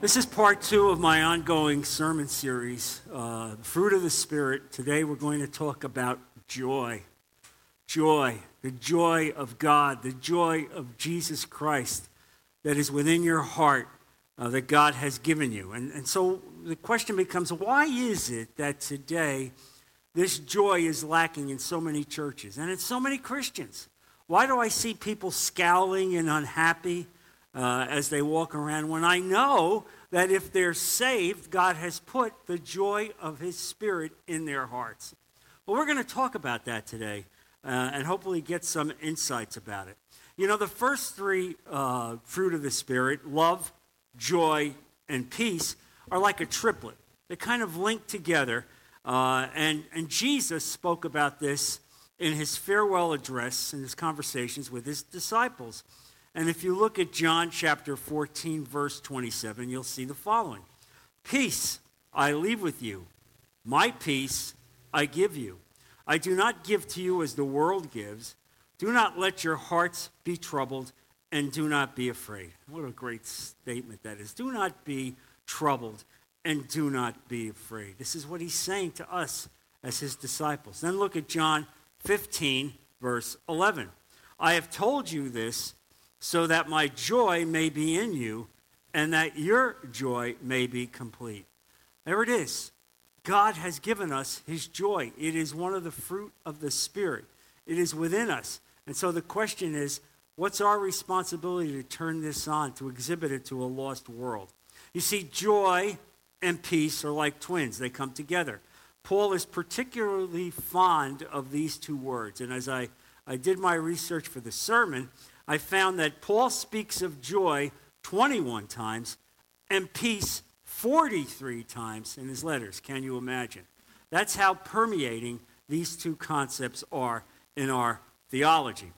This is part two of my ongoing sermon series, uh, Fruit of the Spirit. Today we're going to talk about joy. Joy, the joy of God, the joy of Jesus Christ that is within your heart uh, that God has given you. And, and so the question becomes why is it that today this joy is lacking in so many churches and in so many Christians? Why do I see people scowling and unhappy? Uh, as they walk around when I know that if they're saved, God has put the joy of His Spirit in their hearts. Well, we're going to talk about that today uh, and hopefully get some insights about it. You know, the first three uh, fruit of the Spirit love, joy, and peace are like a triplet. They kind of link together. Uh, and, and Jesus spoke about this in his farewell address in his conversations with his disciples. And if you look at John chapter 14, verse 27, you'll see the following Peace I leave with you, my peace I give you. I do not give to you as the world gives. Do not let your hearts be troubled, and do not be afraid. What a great statement that is. Do not be troubled, and do not be afraid. This is what he's saying to us as his disciples. Then look at John 15, verse 11. I have told you this so that my joy may be in you and that your joy may be complete. There it is. God has given us his joy. It is one of the fruit of the Spirit, it is within us. And so the question is what's our responsibility to turn this on, to exhibit it to a lost world? You see, joy and peace are like twins, they come together. Paul is particularly fond of these two words. And as I, I did my research for the sermon, I found that Paul speaks of joy 21 times and peace 43 times in his letters. Can you imagine? That's how permeating these two concepts are in our theology.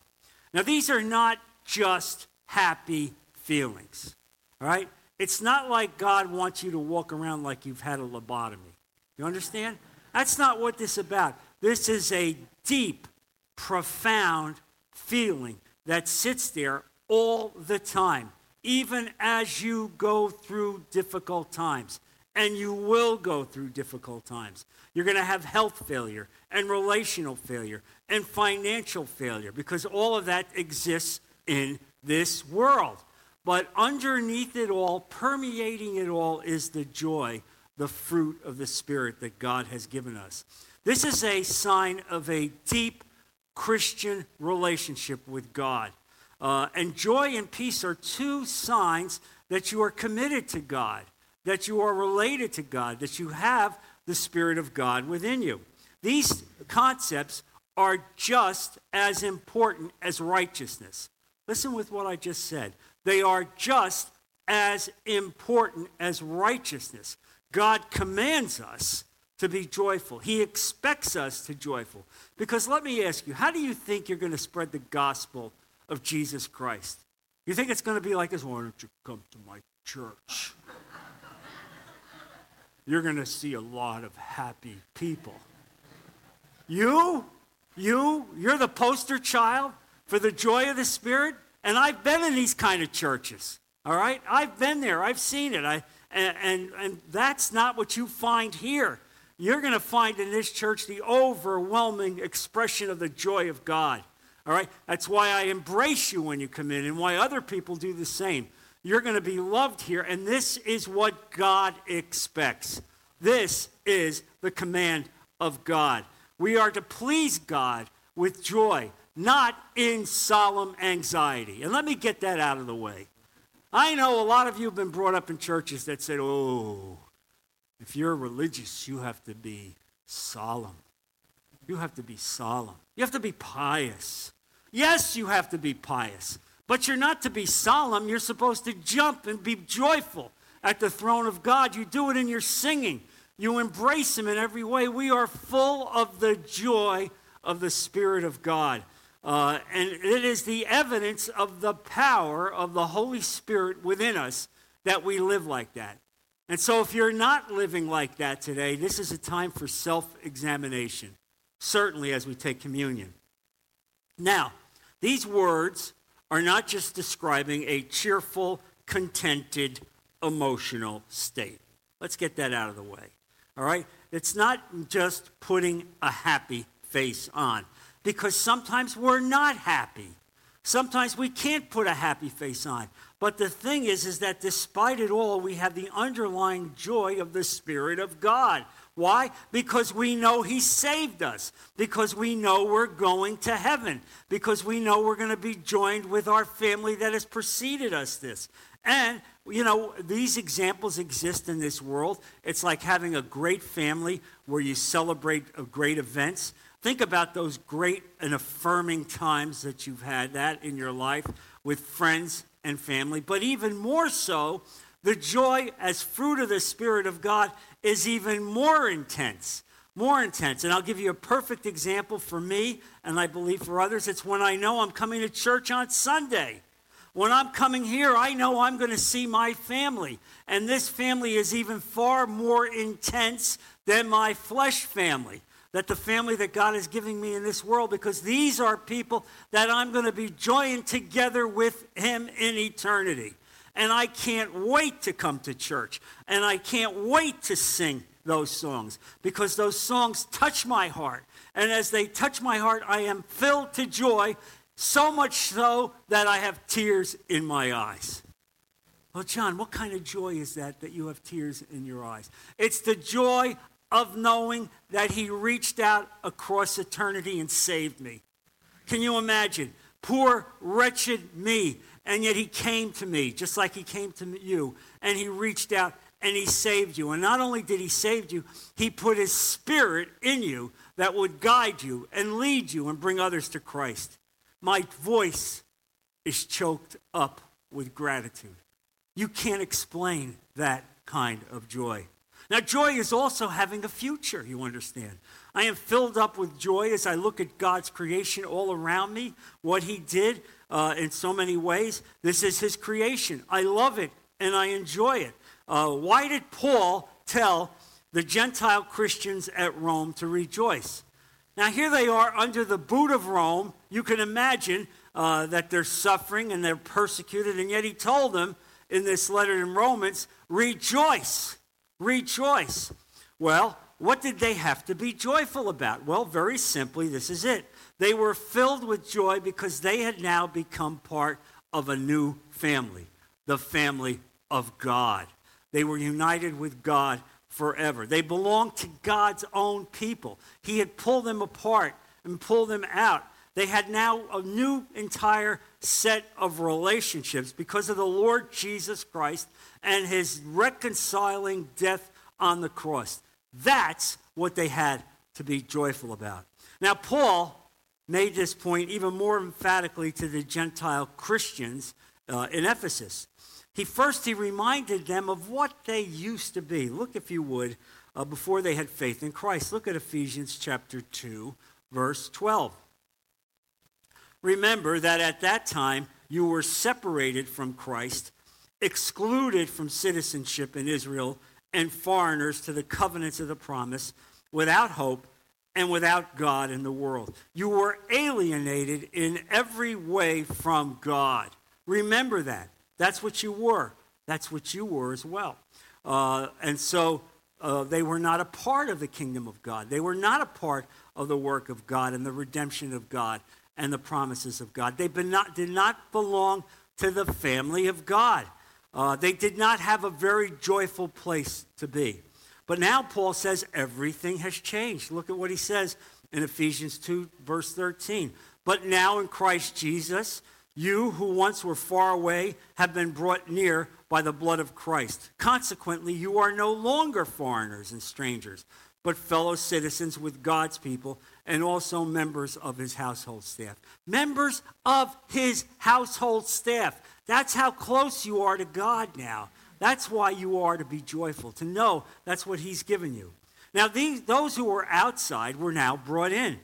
Now, these are not just happy feelings, all right? It's not like God wants you to walk around like you've had a lobotomy. You understand? That's not what this is about. This is a deep, profound feeling that sits there all the time, even as you go through difficult times. And you will go through difficult times. You're going to have health failure and relational failure and financial failure because all of that exists in this world. But underneath it all, permeating it all, is the joy, the fruit of the Spirit that God has given us. This is a sign of a deep Christian relationship with God. Uh, and joy and peace are two signs that you are committed to God, that you are related to God, that you have the Spirit of God within you. These concepts are just as important as righteousness. Listen with what I just said. They are just as important as righteousness. God commands us to be joyful. He expects us to joyful. Because let me ask you, how do you think you're going to spread the gospel of Jesus Christ? You think it's going to be like this? Why don't you come to my church? You're going to see a lot of happy people. You, you, you're the poster child for the joy of the Spirit. And I've been in these kind of churches. All right? I've been there. I've seen it. I, and, and, and that's not what you find here you're going to find in this church the overwhelming expression of the joy of God. All right? That's why I embrace you when you come in and why other people do the same. You're going to be loved here, and this is what God expects. This is the command of God. We are to please God with joy, not in solemn anxiety. And let me get that out of the way. I know a lot of you have been brought up in churches that said, oh, if you're religious, you have to be solemn. You have to be solemn. You have to be pious. Yes, you have to be pious, but you're not to be solemn. You're supposed to jump and be joyful at the throne of God. You do it in your singing, you embrace Him in every way. We are full of the joy of the Spirit of God. Uh, and it is the evidence of the power of the Holy Spirit within us that we live like that. And so, if you're not living like that today, this is a time for self examination, certainly as we take communion. Now, these words are not just describing a cheerful, contented emotional state. Let's get that out of the way. All right? It's not just putting a happy face on, because sometimes we're not happy. Sometimes we can't put a happy face on. But the thing is, is that despite it all, we have the underlying joy of the Spirit of God. Why? Because we know He saved us. Because we know we're going to heaven. Because we know we're going to be joined with our family that has preceded us this. And, you know, these examples exist in this world. It's like having a great family where you celebrate uh, great events. Think about those great and affirming times that you've had that in your life with friends and family, but even more so, the joy as fruit of the Spirit of God is even more intense. More intense. And I'll give you a perfect example for me, and I believe for others. It's when I know I'm coming to church on Sunday. When I'm coming here, I know I'm going to see my family. And this family is even far more intense than my flesh family that the family that God is giving me in this world, because these are people that I'm going to be joined together with Him in eternity. And I can't wait to come to church. And I can't wait to sing those songs because those songs touch my heart. And as they touch my heart, I am filled to joy, so much so that I have tears in my eyes. Well, John, what kind of joy is that that you have tears in your eyes? It's the joy of knowing that he reached out across eternity and saved me. Can you imagine? Poor, wretched me. And yet he came to me, just like he came to you. And he reached out and he saved you. And not only did he save you, he put his spirit in you that would guide you and lead you and bring others to Christ. My voice is choked up with gratitude. You can't explain that kind of joy. Now, joy is also having a future, you understand. I am filled up with joy as I look at God's creation all around me, what He did uh, in so many ways. This is His creation. I love it and I enjoy it. Uh, why did Paul tell the Gentile Christians at Rome to rejoice? Now, here they are under the boot of Rome. You can imagine uh, that they're suffering and they're persecuted, and yet he told them in this letter in Romans, rejoice rejoice. Well, what did they have to be joyful about? Well, very simply, this is it. They were filled with joy because they had now become part of a new family, the family of God. They were united with God forever. They belonged to God's own people. He had pulled them apart and pulled them out. They had now a new entire set of relationships because of the Lord Jesus Christ and his reconciling death on the cross. That's what they had to be joyful about. Now, Paul made this point even more emphatically to the Gentile Christians uh, in Ephesus. He first he reminded them of what they used to be. Look, if you would, uh, before they had faith in Christ. Look at Ephesians chapter 2, verse 12. Remember that at that time you were separated from Christ excluded from citizenship in Israel and foreigners to the covenants of the promise, without hope and without God in the world. You were alienated in every way from God. Remember that. That's what you were. That's what you were as well. Uh, and so uh, they were not a part of the kingdom of God. They were not a part of the work of God and the redemption of God and the promises of God. They not, did not belong to the family of God. Uh, they did not have a very joyful place to be. But now Paul says everything has changed. Look at what he says in Ephesians 2, verse 13. But now in Christ Jesus, you who once were far away have been brought near by the blood of Christ. Consequently, you are no longer foreigners and strangers, but fellow citizens with God's people and also members of his household staff. Members of his household staff. That's how close you are to God now. That's why you are to be joyful, to know that's what He's given you. Now, these, those who were outside were now brought in.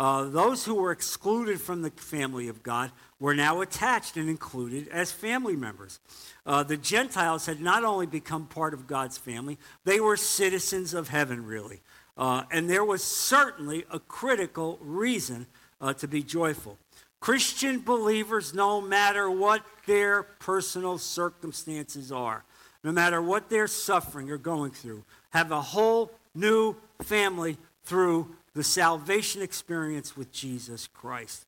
Uh, those who were excluded from the family of God were now attached and included as family members. Uh, the Gentiles had not only become part of God's family, they were citizens of heaven, really. Uh, and there was certainly a critical reason uh, to be joyful. Christian believers, no matter what their personal circumstances are, no matter what they're suffering or going through, have a whole new family through the salvation experience with Jesus Christ.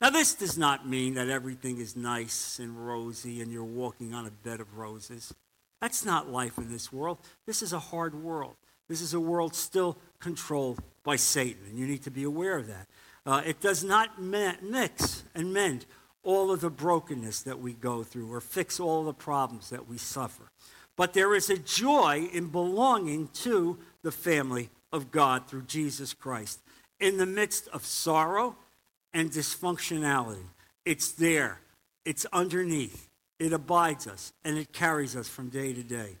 Now, this does not mean that everything is nice and rosy and you're walking on a bed of roses. That's not life in this world. This is a hard world. This is a world still controlled by Satan, and you need to be aware of that. Uh, it does not mix and mend all of the brokenness that we go through or fix all the problems that we suffer. But there is a joy in belonging to the family of God through Jesus Christ. In the midst of sorrow and dysfunctionality, it's there, it's underneath, it abides us, and it carries us from day to day.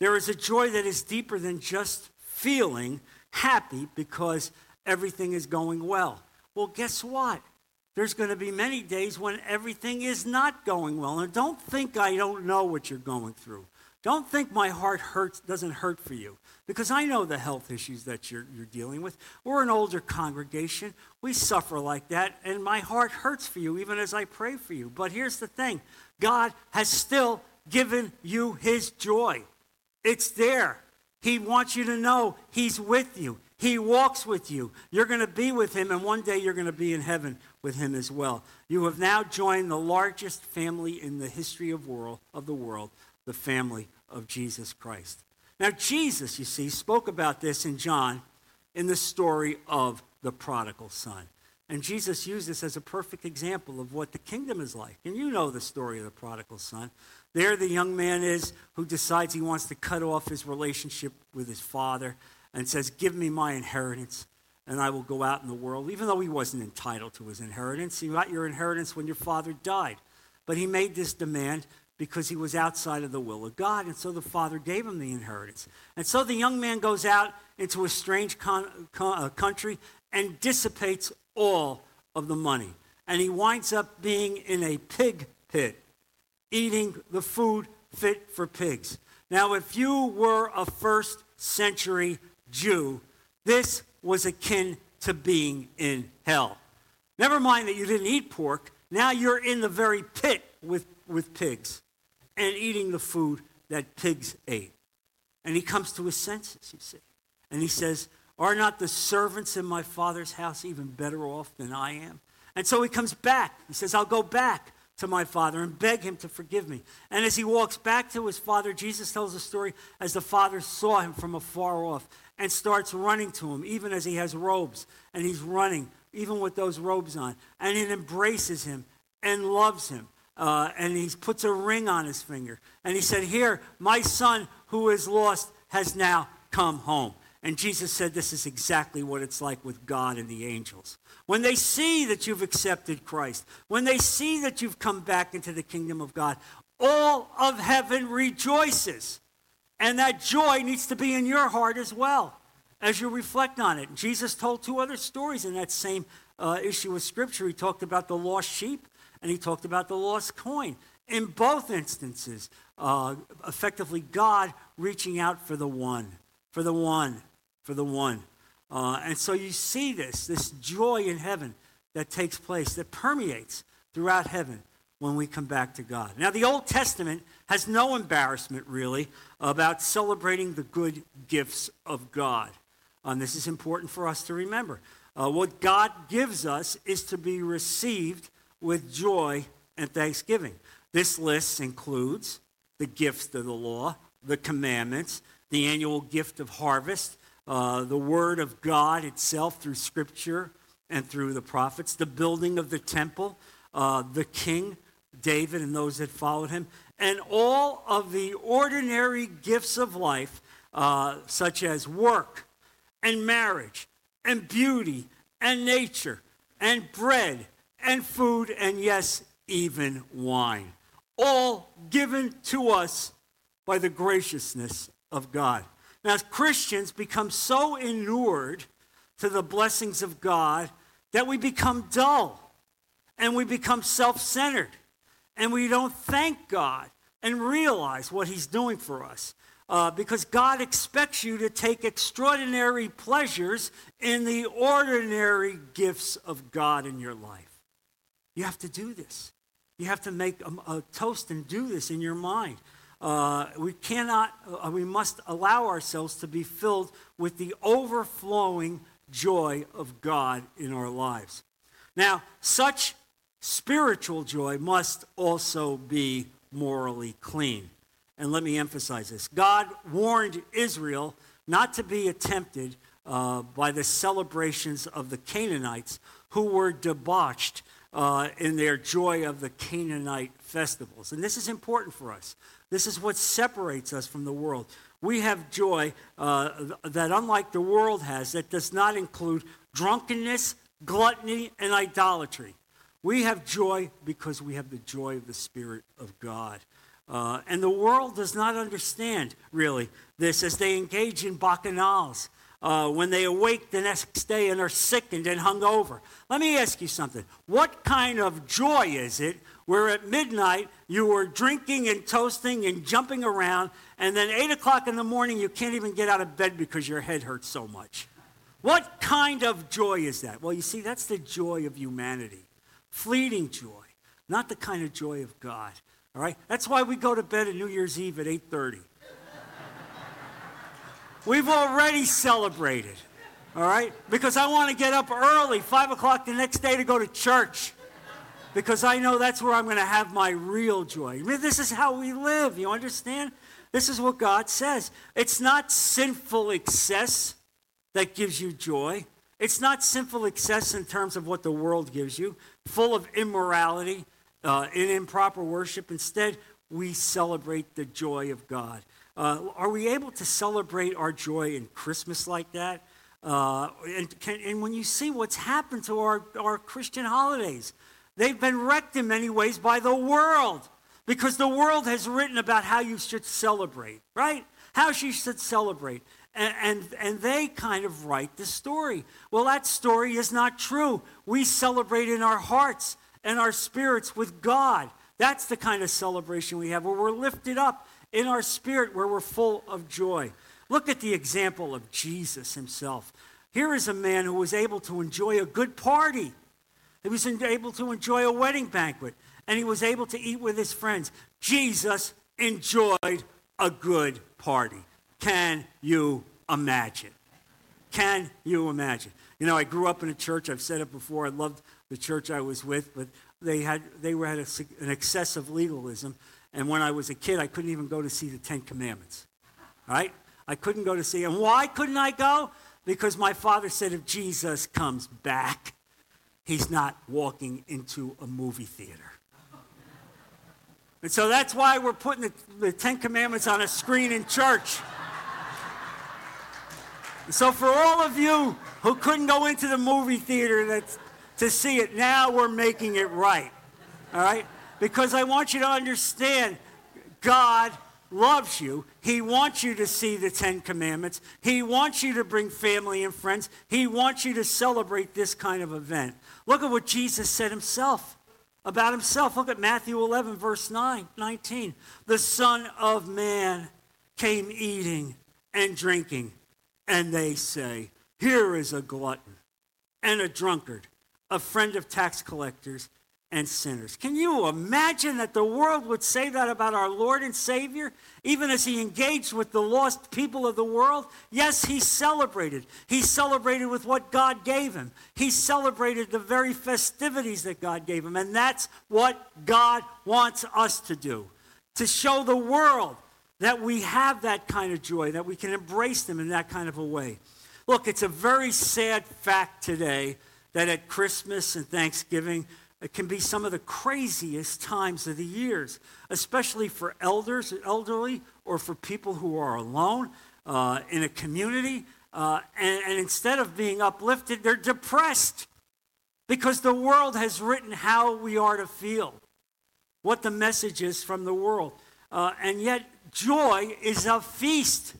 There is a joy that is deeper than just feeling happy because everything is going well. Well, guess what? There's going to be many days when everything is not going well. And don't think I don't know what you're going through. Don't think my heart hurts doesn't hurt for you because I know the health issues that you're, you're dealing with. We're an older congregation. We suffer like that, and my heart hurts for you even as I pray for you. But here's the thing God has still given you his joy. It's there. He wants you to know He's with you. He walks with you. You're going to be with Him, and one day you're going to be in heaven with Him as well. You have now joined the largest family in the history of, world, of the world, the family of Jesus Christ. Now, Jesus, you see, spoke about this in John in the story of the prodigal son. And Jesus used this as a perfect example of what the kingdom is like. And you know the story of the prodigal son. There, the young man is who decides he wants to cut off his relationship with his father and says, Give me my inheritance, and I will go out in the world, even though he wasn't entitled to his inheritance. He got your inheritance when your father died. But he made this demand because he was outside of the will of God, and so the father gave him the inheritance. And so the young man goes out into a strange con- con- uh, country and dissipates all of the money. And he winds up being in a pig pit eating the food fit for pigs. Now, if you were a first century Jew, this was akin to being in hell. Never mind that you didn't eat pork, now you're in the very pit with, with pigs and eating the food that pigs ate. And he comes to his senses, you see. And he says, Are not the servants in my father's house even better off than I am? And so he comes back. He says, I'll go back to my father and beg him to forgive me. And as he walks back to his father, Jesus tells a story as the father saw him from afar off and starts running to him, even as he has robes. And he's running, even with those robes on. And he embraces him and loves him. Uh, and he puts a ring on his finger. And he said, Here, my son who is lost has now come home. And Jesus said, This is exactly what it's like with God and the angels. When they see that you've accepted Christ, when they see that you've come back into the kingdom of God, all of heaven rejoices. And that joy needs to be in your heart as well as you reflect on it. Jesus told two other stories in that same uh, issue of Scripture. He talked about the lost sheep and he talked about the lost coin. In both instances, uh, effectively, God reaching out for the one, for the one, for the one. Uh, and so you see this, this joy in heaven that takes place, that permeates throughout heaven when we come back to God. Now, the Old Testament has no embarrassment, really, about celebrating the good gifts of God. And this is important for us to remember. Uh, what God gives us is to be received with joy and thanksgiving. This list includes the gifts of the law, the commandments, the annual gift of harvest, uh, the Word of God itself through Scripture and through the prophets, the building of the temple, uh, the king, David, and those that followed him, and all of the ordinary gifts of life, uh, such as work and marriage and beauty and nature and bread and food and, yes, even wine. All given to us by the graciousness of God. Now, Christians become so inured to the blessings of God that we become dull and we become self centered and we don't thank God and realize what He's doing for us. Uh, because God expects you to take extraordinary pleasures in the ordinary gifts of God in your life. You have to do this. You have to make a, a toast and do this in your mind. uh, we cannot, uh, we must allow ourselves to be filled with the overflowing joy of God in our lives. Now, such spiritual joy must also be morally clean. And let me emphasize this God warned Israel not to be tempted uh, by the celebrations of the Canaanites who were debauched uh, in their joy of the Canaanite festivals. And this is important for us. This is what separates us from the world. We have joy uh, that, unlike the world has, that does not include drunkenness, gluttony, and idolatry. We have joy because we have the joy of the Spirit of God. Uh, and the world does not understand, really, this as they engage in bacchanals, uh, when they awake the next day and are sickened and hungover. Let me ask you something. What kind of joy is it where at midnight you were drinking and toasting and jumping around, and then 8 o'clock in the morning you can't even get out of bed because your head hurts so much? What kind of joy is that? Well, you see, that's the joy of humanity. Fleeting joy, not the kind of joy of God. All right? That's why we go to bed on New Year's Eve at 8:30. We've already celebrated. All right? Because I want to get up early, 5 o'clock the next day to go to church. Because I know that's where I'm going to have my real joy. I mean, this is how we live. You understand? This is what God says. It's not sinful excess that gives you joy. It's not sinful excess in terms of what the world gives you, full of immorality, uh, in improper worship. Instead, we celebrate the joy of God. Uh, are we able to celebrate our joy in Christmas like that? Uh, and, can, and when you see what's happened to our, our Christian holidays, they've been wrecked in many ways by the world because the world has written about how you should celebrate, right? How you should celebrate. And, and, and, they kind of write the story. Well, that story is not true. We celebrate in our hearts and our spirits with God. That's the kind of celebration we have where we're lifted up in our spirit, where we're full of joy. Look at the example of Jesus himself. Here is a man who was able to enjoy a good party. He was able to enjoy a wedding banquet, and he was able to eat with his friends. Jesus enjoyed a good party. Can you imagine? Can you imagine? You know, I grew up in a church. I've said it before. I loved the church I was with, but they had they were had a, an excessive legalism. And when I was a kid, I couldn't even go to see the Ten Commandments. Right? I couldn't go to see. And why couldn't I go? Because my father said if Jesus comes back, he's not walking into a movie theater. And so that's why we're putting the, the Ten Commandments on a screen in church. So for all of you who couldn't go into the movie theater to see it. Now we're making it right. All right? Because I want you to understand God loves you. He wants you to see the Ten Commandments. He wants you to bring family and friends. He wants you to celebrate this kind of event. Look at what Jesus said himself about himself. Look at Matthew 11, verse 9, 19. The Son of Man came eating and drinking, and they say, Here is a glutton and a drunkard a friend of tax collectors and sinners. Can you imagine that the world would say that about our Lord and Savior, even as he engaged with the lost people of the world? Yes, he celebrated. He celebrated with what God gave him. He celebrated the very festivities that God gave him. And that's what God wants us to do to show the world that we have that kind of joy, that we can embrace them in that kind of a way. Look, it's a very sad fact today that at Christmas and Thanksgiving, it can be some of the craziest times of the years, especially for elders, elderly, or for people who are alone uh, in a community. Uh, and, and instead of being uplifted, they're depressed because the world has written how we are to feel, what the message is from the world. Uh, and yet, joy is a feast.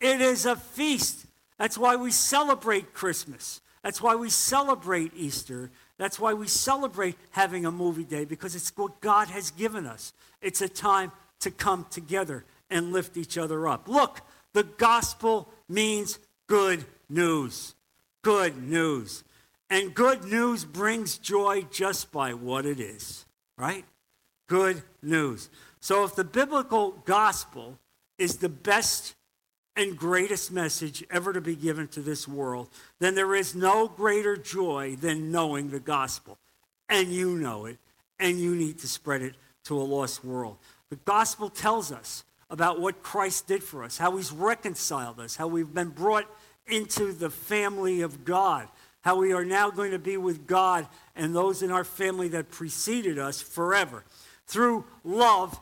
It is a feast. That's why we celebrate Christmas. That's why we celebrate Easter. That's why we celebrate having a movie day because it's what God has given us. It's a time to come together and lift each other up. Look, the gospel means good news. Good news. And good news brings joy just by what it is, right? Good news. So if the biblical gospel is the best and greatest message ever to be given to this world, then there is no greater joy than knowing the gospel. And you know it, and you need to spread it to a lost world. The gospel tells us about what Christ did for us, how he's reconciled us, how we've been brought into the family of God, how we are now going to be with God and those in our family that preceded us forever through love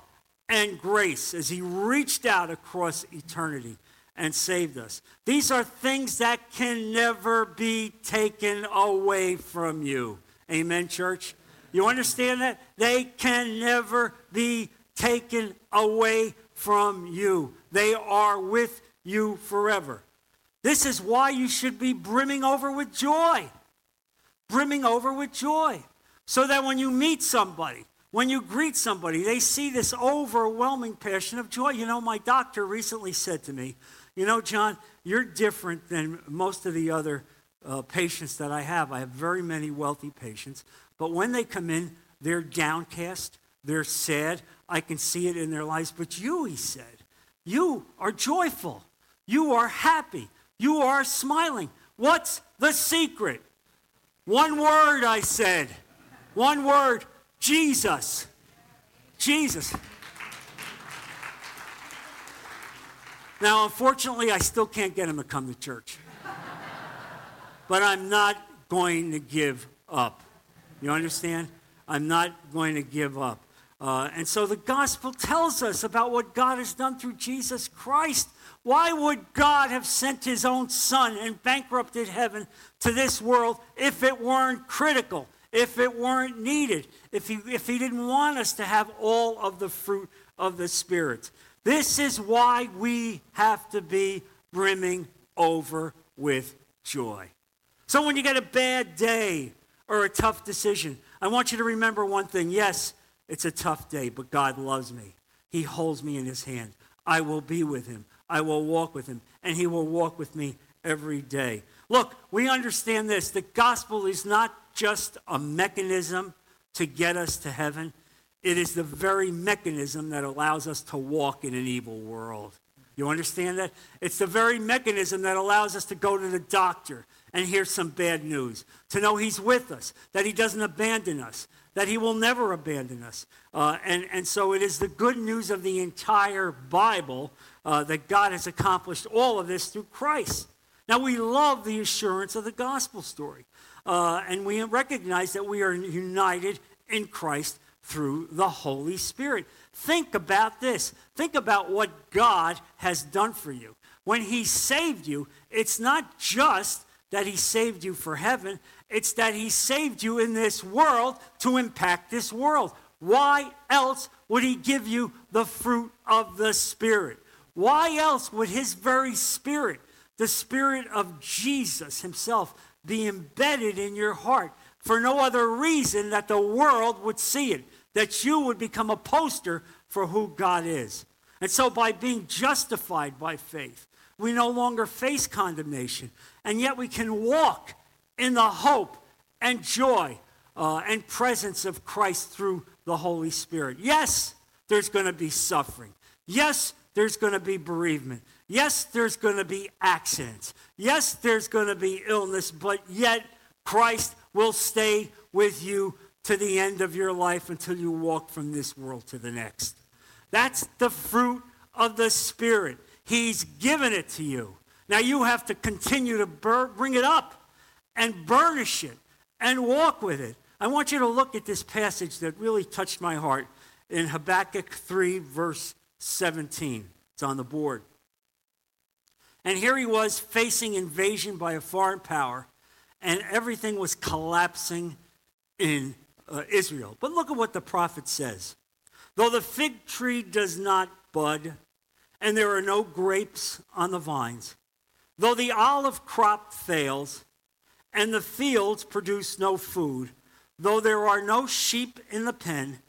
and grace as he reached out across eternity and saved us. These are things that can never be taken away from you. Amen, church? You understand that? They can never be taken away from you. They are with you forever. This is why you should be brimming over with joy. Brimming over with joy. So that when you meet somebody, when you greet somebody, they see this overwhelming passion of joy. You know, my doctor recently said to me, You know, John, you're different than most of the other uh, patients that I have. I have very many wealthy patients. But when they come in, they're downcast, they're sad. I can see it in their lives. But you, he said, you are joyful, you are happy, you are smiling. What's the secret? One word, I said. One word Jesus. Jesus. Now, unfortunately, I still can't get him to come to church. But I'm not going to give up. You understand? I'm not going to give up. Uh, and so the gospel tells us about what God has done through Jesus Christ. Why would God have sent his own son and bankrupted heaven to this world if it weren't critical, if it weren't needed, if he, if he didn't want us to have all of the fruit of the Spirit? This is why we have to be brimming over with joy. So when you get a bad day, or a tough decision, I want you to remember one thing. Yes, it's a tough day, but God loves me. He holds me in his hand. I will be with him. I will walk with him, and he will walk with me every day. Look, we understand this. The gospel is not just a mechanism to get us to heaven, it is the very mechanism that allows us to walk in an evil world. You understand that? It's the very mechanism that allows us to go to the doctor and hear some bad news, to know He's with us, that He doesn't abandon us, that He will never abandon us. Uh, and, and so it is the good news of the entire Bible uh, that God has accomplished all of this through Christ. Now, we love the assurance of the gospel story, uh, and we recognize that we are united in Christ through the Holy Spirit. Think about this. Think about what God has done for you. When He saved you, it's not just that He saved you for heaven, it's that He saved you in this world to impact this world. Why else would He give you the fruit of the Spirit? Why else would His very Spirit, the Spirit of Jesus Himself, be embedded in your heart for no other reason that the world would see it, that you would become a poster for who God is? And so, by being justified by faith, we no longer face condemnation and yet we can walk in the hope and joy uh, and presence of Christ through the Holy Spirit. Yes, there's going to be suffering. Yes, there's going to be bereavement. Yes, there's going to be accidents. Yes, there's going to be illness, but yet Christ will stay with you to the end of your life until you walk from this world to the next. That's the fruit of the Spirit. He's given it to you. Now you have to continue to bur- bring it up and burnish it and walk with it. I want you to look at this passage that really touched my heart in Habakkuk 3, verse 17. It's on the board. And here he was facing invasion by a foreign power, and everything was collapsing in uh, Israel. But look at what the prophet says. Though the fig tree does not bud, and there are no grapes on the vines, Though the olive crop fails and the fields produce no food, though there are no sheep in the pen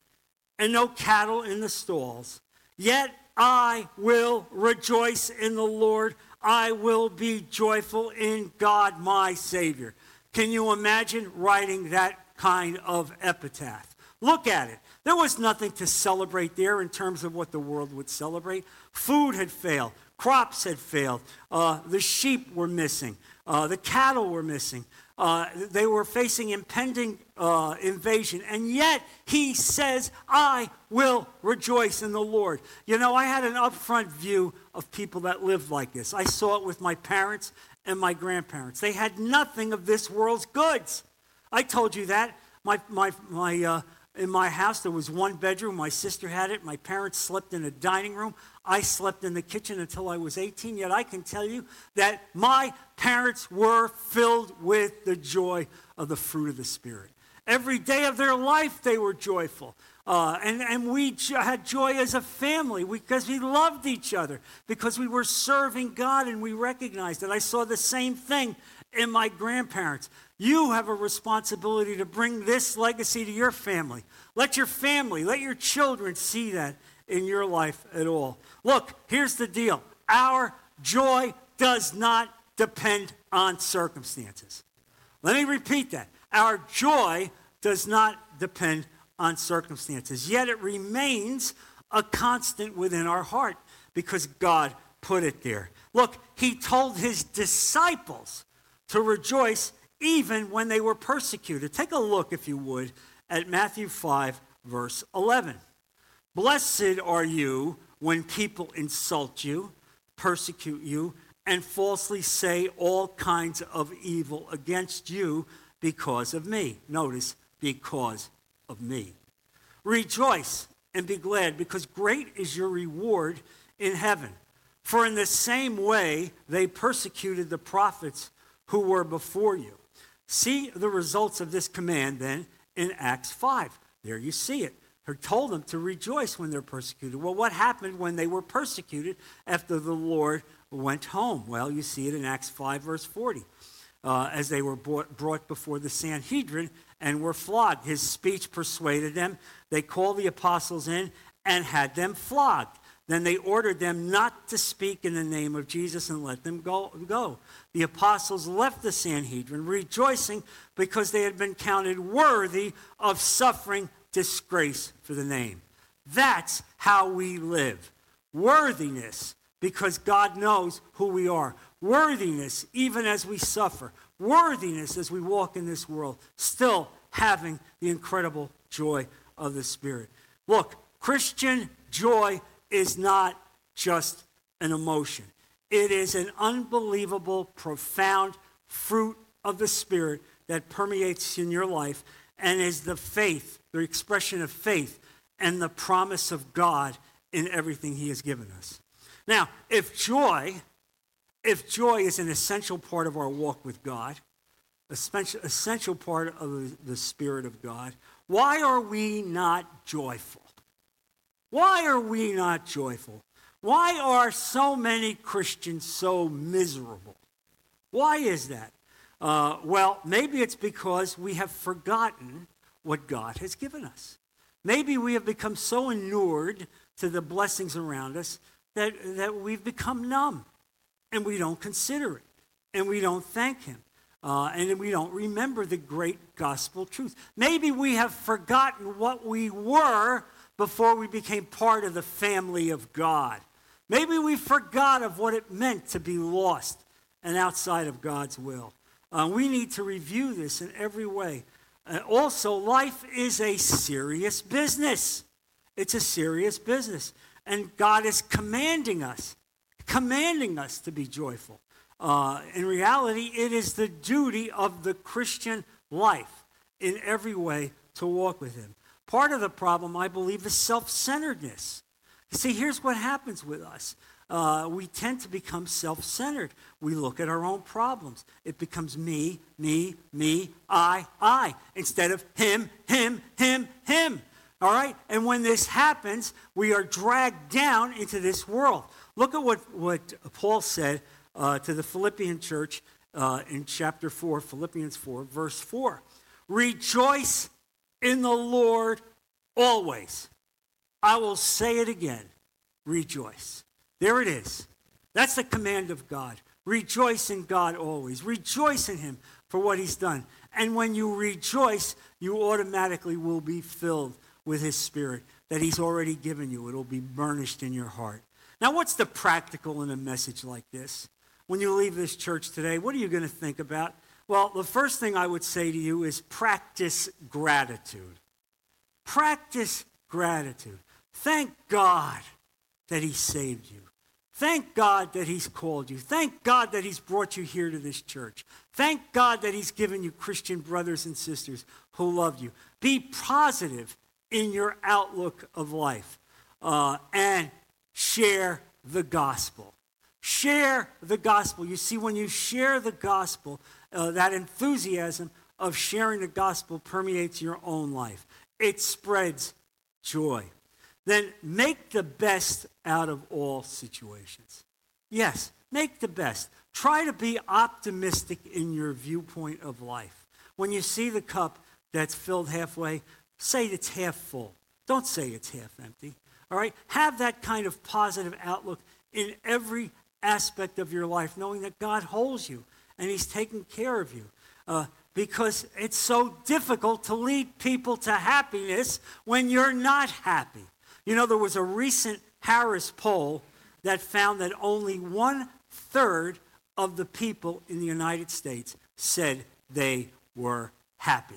and no cattle in the stalls, yet I will rejoice in the Lord. I will be joyful in God my Savior. Can you imagine writing that kind of epitaph? Look at it. There was nothing to celebrate there in terms of what the world would celebrate. Food had failed, crops had failed, uh, the sheep were missing, uh, the cattle were missing. Uh, they were facing impending uh, invasion, and yet he says, I will rejoice in the Lord. You know, I had an upfront view of people that lived like this. I saw it with my parents and my grandparents. They had nothing of this world's goods. I told you that. My, my, my, uh, in my house, there was one bedroom. My sister had it. My parents slept in a dining room. I slept in the kitchen until I was 18. Yet I can tell you that my parents were filled with the joy of the fruit of the Spirit. Every day of their life, they were joyful. Uh, and, and we had joy as a family because we loved each other, because we were serving God and we recognized it. I saw the same thing in my grandparents. You have a responsibility to bring this legacy to your family. Let your family, let your children see that in your life at all. Look, here's the deal our joy does not depend on circumstances. Let me repeat that. Our joy does not depend on circumstances, yet it remains a constant within our heart because God put it there. Look, he told his disciples to rejoice even when they were persecuted. Take a look, if you would, at Matthew 5, verse 11. Blessed are you when people insult you, persecute you, and falsely say all kinds of evil against you because of me. Notice, because of me. Rejoice and be glad, because great is your reward in heaven. For in the same way they persecuted the prophets who were before you. See the results of this command then in Acts 5. There you see it. He told them to rejoice when they're persecuted. Well, what happened when they were persecuted after the Lord went home? Well, you see it in Acts 5, verse 40. Uh, as they were brought, brought before the Sanhedrin and were flogged. His speech persuaded them. They called the apostles in and had them flogged. Then they ordered them not to speak in the name of Jesus and let them go. go. The apostles left the Sanhedrin rejoicing because they had been counted worthy of suffering disgrace for the name. That's how we live. Worthiness, because God knows who we are. Worthiness, even as we suffer. Worthiness as we walk in this world, still having the incredible joy of the Spirit. Look, Christian joy is not just an emotion, it is an unbelievable, profound fruit of the Spirit that permeates in your life and is the faith, the expression of faith, and the promise of God in everything He has given us. Now, if joy, if joy is an essential part of our walk with God, essential part of the Spirit of God, why are we not joyful? Why are we not joyful? Why are so many Christians so miserable? Why is that? Uh, well, maybe it's because we have forgotten what God has given us. Maybe we have become so inured to the blessings around us that, that we've become numb and we don't consider it and we don't thank Him. Uh, and we don't remember the great gospel truth. Maybe we have forgotten what we were before we became part of the family of God. Maybe we forgot of what it meant to be lost and outside of God's will. Uh, we need to review this in every way. Uh, also, life is a serious business. It's a serious business. And God is commanding us, commanding us to be joyful. Uh, in reality, it is the duty of the Christian life in every way to walk with Him. Part of the problem, I believe, is self centeredness. See, here's what happens with us uh, we tend to become self centered. We look at our own problems. It becomes me, me, me, I, I, instead of him, him, him, him. All right? And when this happens, we are dragged down into this world. Look at what, what Paul said uh, to the Philippian church uh, in chapter 4, Philippians 4, verse 4. Rejoice in the Lord always. I will say it again rejoice. There it is. That's the command of God. Rejoice in God always. Rejoice in Him for what He's done. And when you rejoice, you automatically will be filled with his spirit that he's already given you. It'll be burnished in your heart. Now, what's the practical in a message like this? When you leave this church today, what are you going to think about? Well, the first thing I would say to you is practice gratitude. Practice gratitude. Thank God that He saved you. Thank God that He's called you. Thank God that He's brought you here to this church. Thank God that He's given you Christian brothers and sisters who love you. Be positive in your outlook of life uh, and share the gospel. Share the gospel. You see, when you share the gospel, uh, that enthusiasm of sharing the gospel permeates your own life. It spreads joy. Then make the best out of all situations. Yes, make the best. Try to be optimistic in your viewpoint of life. When you see the cup that's filled halfway, say it's half full. Don't say it's half empty. All right? Have that kind of positive outlook in every aspect of your life, knowing that God holds you and He's taking care of you. Uh, because it's so difficult to lead people to happiness when you're not happy. You know, there was a recent Harris poll that found that only one third of the people in the United States said they were happy.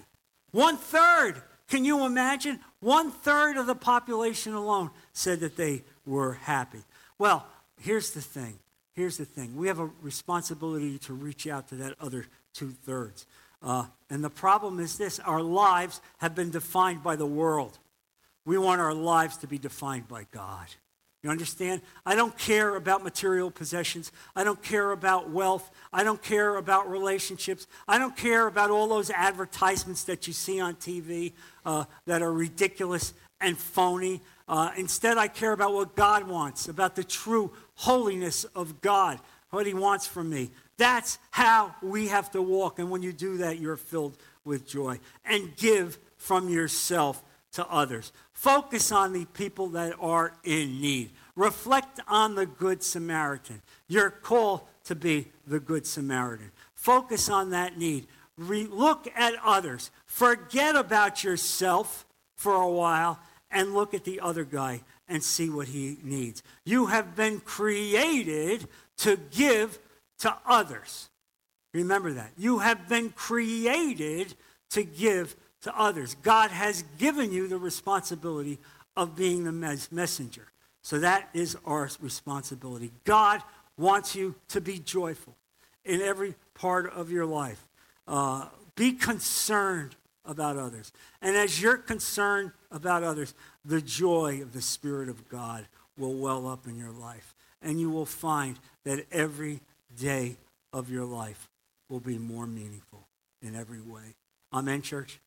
One third! Can you imagine? One third of the population alone said that they were happy. Well, here's the thing. Here's the thing. We have a responsibility to reach out to that other two thirds. Uh, and the problem is this our lives have been defined by the world. We want our lives to be defined by God. You understand? I don't care about material possessions. I don't care about wealth. I don't care about relationships. I don't care about all those advertisements that you see on TV uh, that are ridiculous and phony. Uh, instead, I care about what God wants, about the true holiness of God, what He wants from me. That's how we have to walk. And when you do that, you're filled with joy. And give from yourself to others. Focus on the people that are in need. Reflect on the Good Samaritan. Your call to be the Good Samaritan. Focus on that need. Re- look at others. Forget about yourself for a while and look at the other guy and see what he needs. You have been created to give to others. Remember that. You have been created to give to others. God has given you the responsibility of being the mes- messenger. So that is our responsibility. God wants you to be joyful in every part of your life. Uh, be concerned about others. And as you're concerned about others, the joy of the Spirit of God will well up in your life. And you will find that every day of your life will be more meaningful in every way. Amen, church?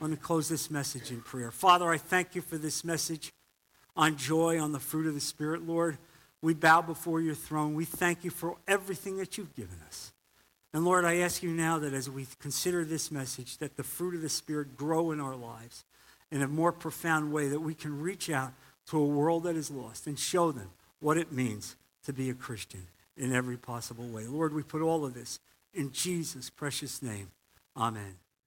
Let me close this message in prayer. Father, I thank you for this message on joy, on the fruit of the Spirit, Lord. We bow before your throne. We thank you for everything that you've given us. And Lord, I ask you now that as we consider this message, that the fruit of the Spirit grow in our lives in a more profound way, that we can reach out to a world that is lost and show them what it means to be a Christian in every possible way. Lord, we put all of this in Jesus' precious name. Amen.